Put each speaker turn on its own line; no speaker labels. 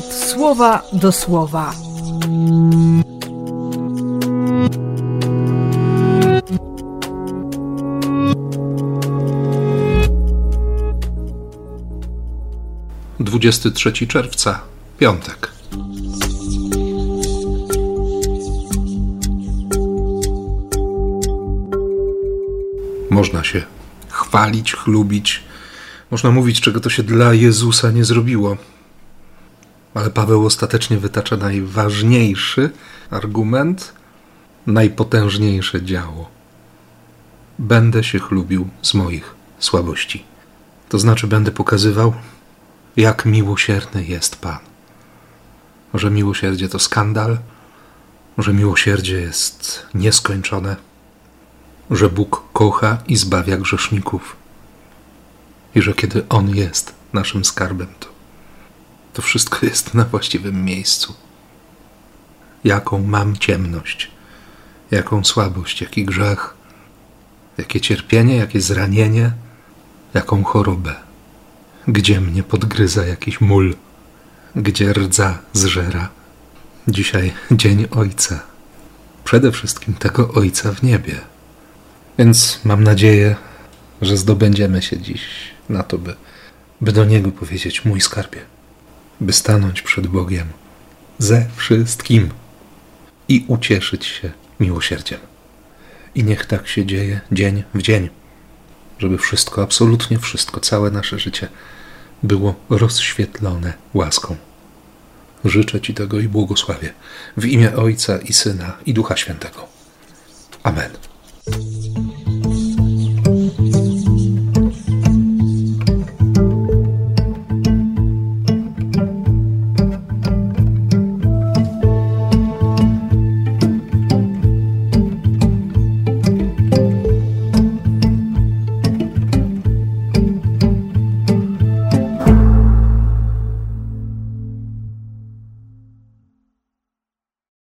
słowa do słowa.
Dwudziesty trzeci czerwca, piątek. Można się chwalić, chlubić, można mówić, czego to się dla Jezusa nie zrobiło. Ale Paweł ostatecznie wytacza najważniejszy argument, najpotężniejsze działo. Będę się chlubił z moich słabości. To znaczy, będę pokazywał, jak miłosierny jest Pan. Że miłosierdzie to skandal, że miłosierdzie jest nieskończone, że Bóg kocha i zbawia grzeszników i że kiedy On jest naszym skarbem, to, to wszystko jest na właściwym miejscu. Jaką mam ciemność, jaką słabość, jaki grzech, jakie cierpienie, jakie zranienie, jaką chorobę, gdzie mnie podgryza jakiś mól, gdzie rdza zżera. Dzisiaj Dzień Ojca. Przede wszystkim tego Ojca w niebie. Więc mam nadzieję, że zdobędziemy się dziś na to, by, by do Niego powiedzieć: Mój skarbie, by stanąć przed Bogiem ze wszystkim i ucieszyć się miłosierdziem. I niech tak się dzieje dzień w dzień, żeby wszystko, absolutnie wszystko, całe nasze życie było rozświetlone łaską. Życzę Ci tego i błogosławię w imię Ojca i Syna i Ducha Świętego. Amen.